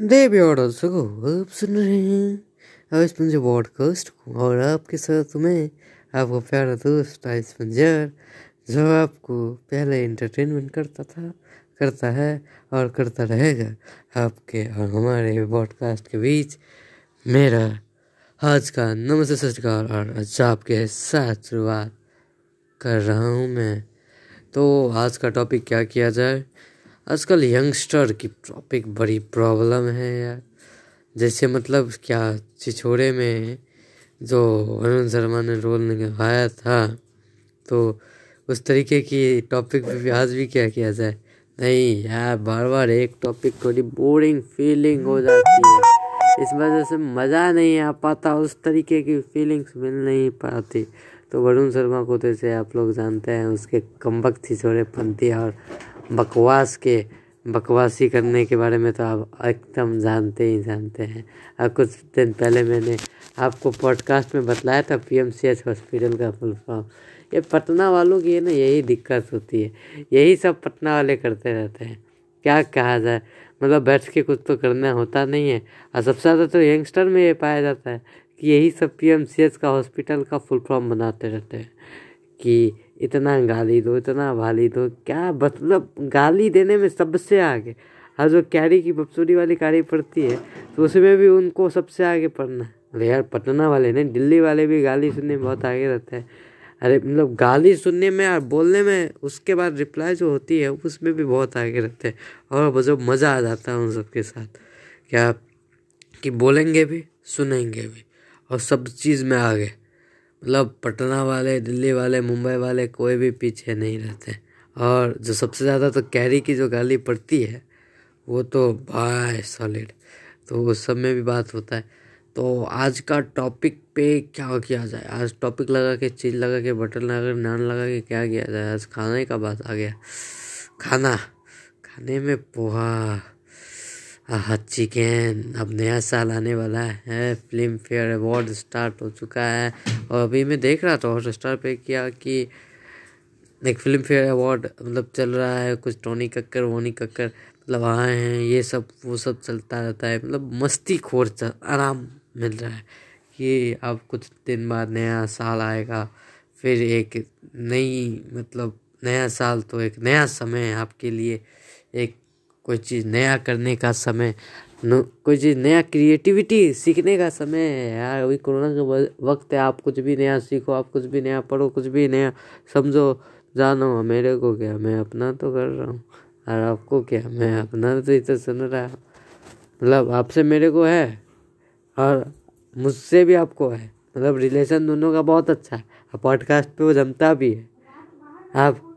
देवी और दर्शकों आप सुन रहे हैं। आयुष पंजर पॉडकास्ट को, और आपके साथ मैं, आपका प्यारा दोस्त आयुष पंजर जो आपको पहले एंटरटेनमेंट करता था, करता है, और करता रहेगा। आपके और हमारे पॉडकास्ट के बीच मेरा आज का नमस्ते, सत्कार, और आज आपके साथ शुरुआत कर रहा हूँ मैं। तो आज का टॉपिक क्या किया जाए? आजकल यंगस्टर की टॉपिक बड़ी प्रॉब्लम है यार। जैसे मतलब क्या छिछोरे में जो अरुण शर्मा ने रोल निभाया था तो उस तरीके की टॉपिक पे भी आज भी क्या किया जाए? नहीं यार बार बार एक टॉपिक थोड़ी बोरिंग फीलिंग हो जाती है। इस वजह से मज़ा नहीं आ पाता, उस तरीके की फीलिंग्स मिल नहीं पाती। तो वरुण शर्मा को तो जैसे आप लोग जानते हैं, उसके कम्बक छिछोरे पंथी और बकवास के, बकवासी करने के बारे में तो आप एकदम जानते ही जानते हैं। और कुछ दिन पहले मैंने आपको पॉडकास्ट में बतलाया था पीएमसीएच हॉस्पिटल का फुल फॉर्म ये पटना वालों की है ना, यही दिक्कत होती है। यही सब पटना वाले करते रहते हैं। क्या कहा जाए? मतलब बैठ के कुछ तो करना होता नहीं है। और सबसे ज़्यादा तो यंगस्टर में ये पाया जाता है कि यही सब पी का हॉस्पिटल का फुल फॉर्म बनाते रहते हैं। कि इतना गाली दो, इतना वाली दो, क्या मतलब गाली देने में सबसे आगे? और जो कैरी की बपसूरी वाली कारी पड़ती है तो उसमें भी उनको सबसे आगे पढ़ना है अरे यार, पटना वाले नहीं, दिल्ली वाले भी गाली सुनने में बहुत आगे रहते हैं। अरे मतलब गाली सुनने में और बोलने में उसके बाद रिप्लाई जो होती है, उसमें भी बहुत आगे रहते हैं। और जो मज़ा आ जाता है उन सबके साथ, क्या कि बोलेंगे भी, सुनेंगे भी, और सब चीज़ में आगे। मतलब पटना वाले, दिल्ली वाले, मुंबई वाले कोई भी पीछे नहीं रहते। और जो सबसे ज़्यादा तो कैरी की जो गाली पड़ती है, वो तो भाई सॉलिड। तो उस सब में भी बात होता है। तो आज का टॉपिक पे क्या किया जाए? आज टॉपिक लगा के, चीज़ लगा के बटन लगा के नान लगा के क्या किया जाए? आज खाने का बात आ गया। खाना। खाने में पोहा। चिकन अब नया साल आने वाला है। फ़िल्म फेयर अवार्ड स्टार्ट हो चुका है। और अभी मैं देख रहा था हॉट स्टार पे क्या कि एक फ़िल्म फेयर अवार्ड मतलब चल रहा है। कुछ टोनी कक्कर, वोनी कक्कर मतलब आए हैं। ये सब, वो सब चलता रहता है। मतलब मस्ती खोर चल आराम मिल रहा है कि अब कुछ दिन बाद नया साल आएगा। फिर एक नई मतलब नया साल तो एक नया समय आपके लिए। एक कोई चीज़ नया करने का समय कोई चीज़ नया क्रिएटिविटी सीखने का समय है यार। अभी कोरोना का वक्त है, आप कुछ भी नया सीखो, आप कुछ भी नया पढ़ो, कुछ भी नया समझो, जानो मेरे को क्या, मैं अपना तो कर रहा हूँ, और आपको क्या, मैं अपना तो इतना सुन रहा हूँ। मतलब आपसे मेरे को है, और मुझसे भी आपको है। मतलब रिलेशन दोनों का बहुत अच्छा है पॉडकास्ट पे वो जमता भी है। आप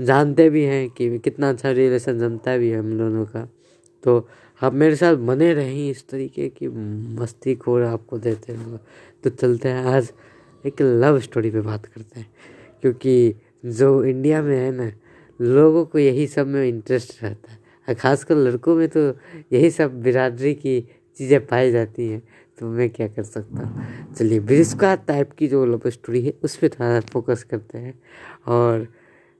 जानते भी हैं कि कितना अच्छा रिलेशन जमता भी है हम दोनों का। तो आप मेरे साथ बने रहें इस तरीके की मस्ती खोर आपको देते हैं। तो चलते हैं, आज एक लव स्टोरी पे बात करते हैं। क्योंकि जो इंडिया में है ना, लोगों को यही सब में इंटरेस्ट रहता है। ख़ासकर लड़कों में तो यही सब बिरादरी की चीज़ें पाई जाती हैं। तो मैं क्या कर सकता हूँ? चलिए ब्रिस्का टाइप की जो लव स्टोरी है, उस पर थोड़ा फोकस करते हैं। और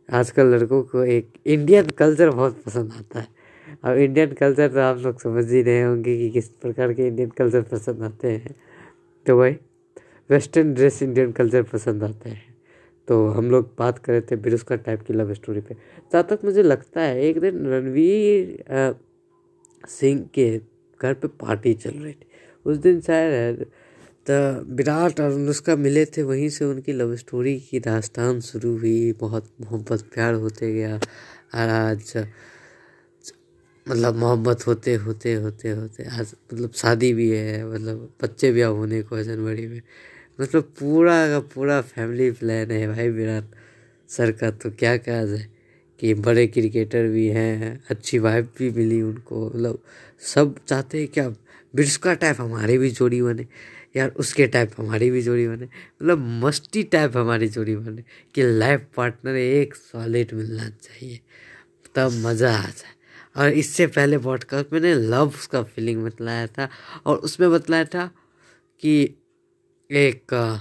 आजकल लड़कों को एक इंडियन कल्चर बहुत पसंद आता है। अब इंडियन कल्चर तो आप लोग समझ ही रहे होंगे कि किस प्रकार के इंडियन कल्चर पसंद आते हैं। तो भाई वेस्टर्न ड्रेस इंडियन कल्चर पसंद आते हैं। तो हम लोग बात कर रहे थे बिरुस्का टाइप की लव स्टोरी पे। जहाँ तक मुझे लगता है, एक दिन रणवीर सिंह के घर पे पार्टी चल रही थी। उस दिन शायद तो विराट और अनुष्का मिले थे, वहीं से उनकी लव स्टोरी की दास्तान शुरू हुई। बहुत मोहब्बत, प्यार होते गया। और आज मतलब मोहब्बत होते होते होते होते, आज मतलब शादी भी है मतलब बच्चे भी अब होने को है जनवरी में। मतलब पूरा का पूरा फैमिली प्लान है भाई विराट सर का। तो क्या कहा जाए कि बड़े क्रिकेटर भी हैं, अच्छी वाइफ भी मिली उनको। मतलब सब चाहते हैं क्या बिरस्का टाइप हमारे भी जोड़ी बने। यार उसके टाइप हमारी भी जोड़ी बने। मतलब मस्ती टाइप हमारी जोड़ी बने कि लाइफ पार्टनर एक सॉलिड मिलना चाहिए। तब मज़ा आ जाए। और इससे पहले पॉडकास्ट मैंने लव का फीलिंग बतलाया था और उसमें बतलाया था कि एक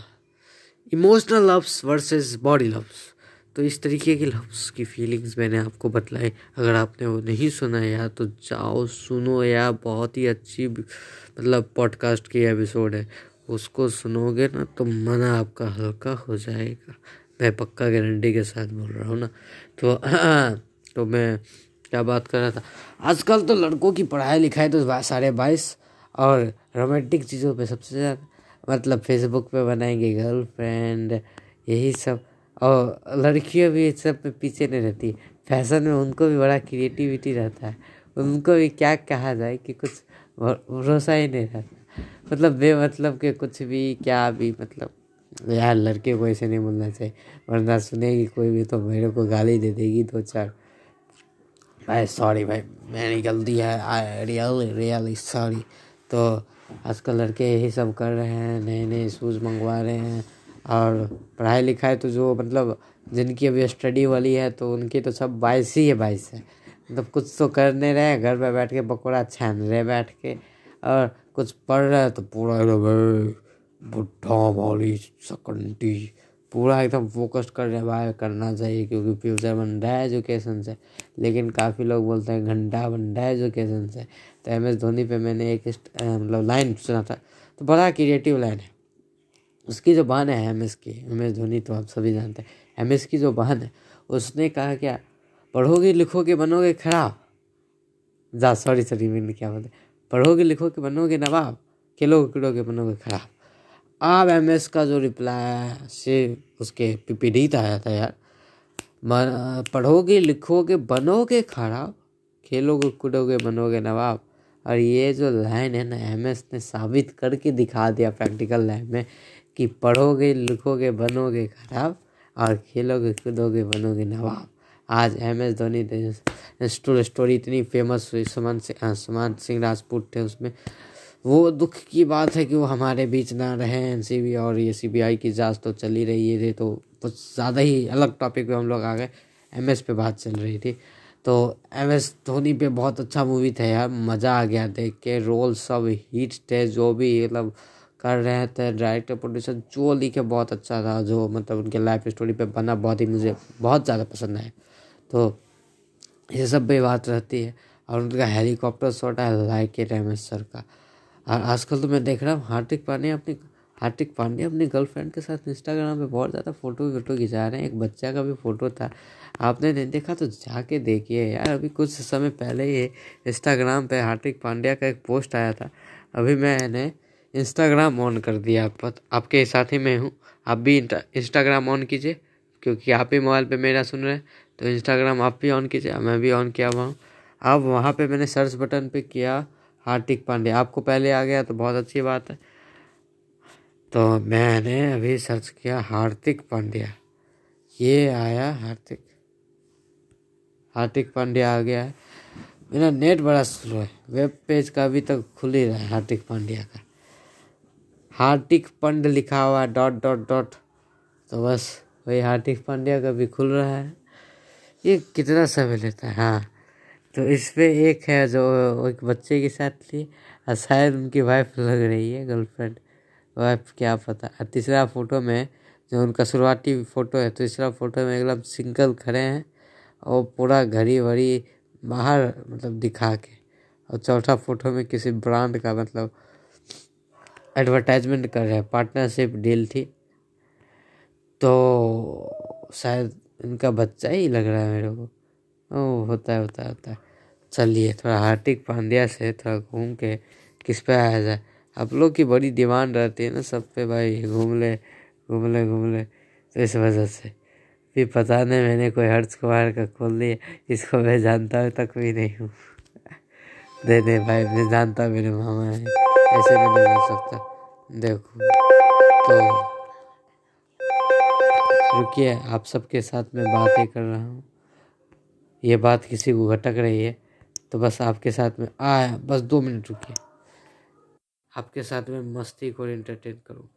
emotional loves versus body loves तो इस तरीके की लव्स की फीलिंग्स मैंने आपको बतलाई। अगर आपने वो नहीं सुना यार तो जाओ, सुनो यार बहुत ही अच्छी मतलब पॉडकास्ट की एपिसोड है। उसको सुनोगे ना तो मन आपका हल्का हो जाएगा। मैं पक्का गारंटी के साथ बोल रहा हूँ ना। तो तो मैं क्या बात कर रहा था? आजकल तो लड़कों की पढ़ाई लिखाई तो साढ़े बाईस और रोमांटिक चीज़ों पे सबसे ज़्यादा मतलब फेसबुक पे बनाएँगे गर्लफ्रेंड यही सब। और लड़कियाँ भी इस सब पीछे नहीं रहती। फ़ैशन में उनको भी बड़ा क्रिएटिविटी रहता है। उनको भी क्या कहा जाए कि कुछ भरोसा ही नहीं रहता। मतलब बेमतलब के कुछ भी, क्या भी मतलब यार लड़के को ऐसे नहीं बोलना चाहिए। वरना सुनेगी कोई भी तो मेरे को गाली दे देगी दो चार। भाई सॉरी भाई, मेरी गलती है। आई रियली रियली सॉरी तो आजकल लड़के यही सब कर रहे हैं नए नए शूज़ मंगवा रहे हैं। और पढ़ाई लिखाई तो जो मतलब जिनकी अभी स्टडी वाली है तो उनकी तो सब बाईस ही है बाईस है। मतलब कुछ तो कर नहीं रहे, घर पे बैठ के पकौड़ा छान रहे, बैठ के। और कुछ पढ़ रहे तो पूरा एकदम बुढ़ा वाली सकंटी। पूरा एकदम फोकस कर रहे भाई, करना चाहिए क्योंकि फ्यूचर बन रहा है एजुकेशन से। लेकिन काफ़ी लोग बोलते हैं, घंटा बन रहा है एजुकेशन से। तो एम एस धोनी पे मैंने एक मतलब लाइन सुना था। तो बड़ा क्रिएटिव लाइन है। उसकी जो बहन है एम एस की, एम एस धोनी तो आप सभी जानते हैं, एम एस की जो बहन है, उसने कहा क्या, पढ़ोगे लिखोगे बनोगे खराब? जा सॉरी सॉरी मैंने क्या बोलते पढ़ोगे लिखोगे बनोगे नवाब, खेलोगे कूदोगे बनोगे खराब। अब एम एस का जो रिप्लाई से उसके पीपीडी आया था यार। पढ़ोगे लिखोगे बनोगे खराब, खेलोगे कूदोगे बनोगे नवाब। और ये जो लाइन है ना, एम एस ने साबित करके दिखा दिया प्रैक्टिकल लाइन में कि पढ़ोगे, लिखोगे, बनोगे खराब और खेलोगे, कूदोगे, बनोगे नवाब। आज एम एस धोनी स्टोरी इतनी फ़ेमस हुई, सुमन सिंह सुमान सिंह राजपूत थे उसमें। वो दुख की बात है कि वो हमारे बीच ना रहे एनसीबी और ये सी की जाँच तो चली रही है तो कुछ ज़्यादा ही अलग टॉपिक पे हम लोग आ गए, एम एस पे बात चल रही थी। तो एम एस धोनी पे बहुत अच्छा मूवी था यार, मज़ा आ गया देख के, रोल सब हिट थे जो भी मतलब कर रहे थे डायरेक्टर प्रोड्यूसर जो लिखे बहुत अच्छा था, जो मतलब उनके लाइफ स्टोरी पे बना बहुत ही मुझे बहुत ज़्यादा पसंद आया तो ये सब भी बात रहती है और उनका हेलीकॉप्टर शॉट है लाइक एम सर का। और आजकल तो मैं देख रहा हूँ, हार्दिक पांड्या अपनी, हार्दिक पांड्या अपनी गर्लफ्रेंड के साथ इंस्टाग्राम पे बहुत ज़्यादा फ़ोटो वोटो खिंचा रहे हैं, एक बच्चा का भी फ़ोटो था। आपने नहीं देखा तो जाके देखिए यार, अभी कुछ समय पहले ही इंस्टाग्राम पे हार्दिक पांड्या का एक पोस्ट आया था, अभी मैंने इंस्टाग्राम ऑन कर दिया आप आपके साथ ही मैं हूँ। आप भी इंस्टाग्राम ऑन कीजिए, क्योंकि आप ही मोबाइल पे मेरा सुन रहे हैं तो इंस्टाग्राम आप भी ऑन कीजिए, मैं भी ऑन किया हुआ हूँ। अब वहाँ पे मैंने सर्च बटन पे किया हार्दिक पांड्या आपको पहले आ गया तो बहुत अच्छी बात है। तो मैंने अभी सर्च किया हार्दिक पांड्या। ये आया हार्दिक। हार्दिक पांड्या आ गया है। मेरा नेट बड़ा स्लो है। वेब पेज का अभी तक खुल ही रहा है हार्दिक पांड्या का। हार्दिक पंड लिखा हुआ है डॉट डॉट डॉट। तो बस वही हार्दिक पांड्या का भी खुल रहा है। ये कितना समय लेता है? हाँ। तो इस पर एक है जो एक बच्चे के साथ थी और शायद उनकी वाइफ लग रही है गर्लफ्रेंड वाइफ क्या पता। और तीसरा फ़ोटो में जो उनका शुरुआती फ़ोटो है, तीसरा फ़ोटो में एकदम सिंगल खड़े हैं, और पूरा घड़ी वड़ी बाहर मतलब दिखा के। और चौथा फ़ोटो में किसी ब्रांड का मतलब एडवर्टाइजमेंट कर रहे हैं पार्टनरशिप डील थी। तो शायद इनका बच्चा ही लग रहा है मेरे को। ओ होता है होता है होता है। चलिए, थोड़ा हार्दिक पांड्या से थोड़ा घूम के किस पे आया जाए। आप लोग की बड़ी डिमांड रहती है ना सब पे भाई घूम ले घूम ले घूम ले तो इस वजह से। फिर पता नहीं मैंने कोई हर्ष कुमार का खोल लिया इसको मैं जानता हूँ, तक भी नहीं हूँ। दे दे भाई मैं जानता मेरे मामा है। ऐसे भी नहीं हो सकता। देखो तो रुकिए, आप सबके साथ मैं ही कर रहा हूँ। ये बात किसी को घटक रही है तो बस आपके साथ में, आया, बस दो मिनट रुकिए। आपके साथ में मस्ती को एंटरटेन करूँ।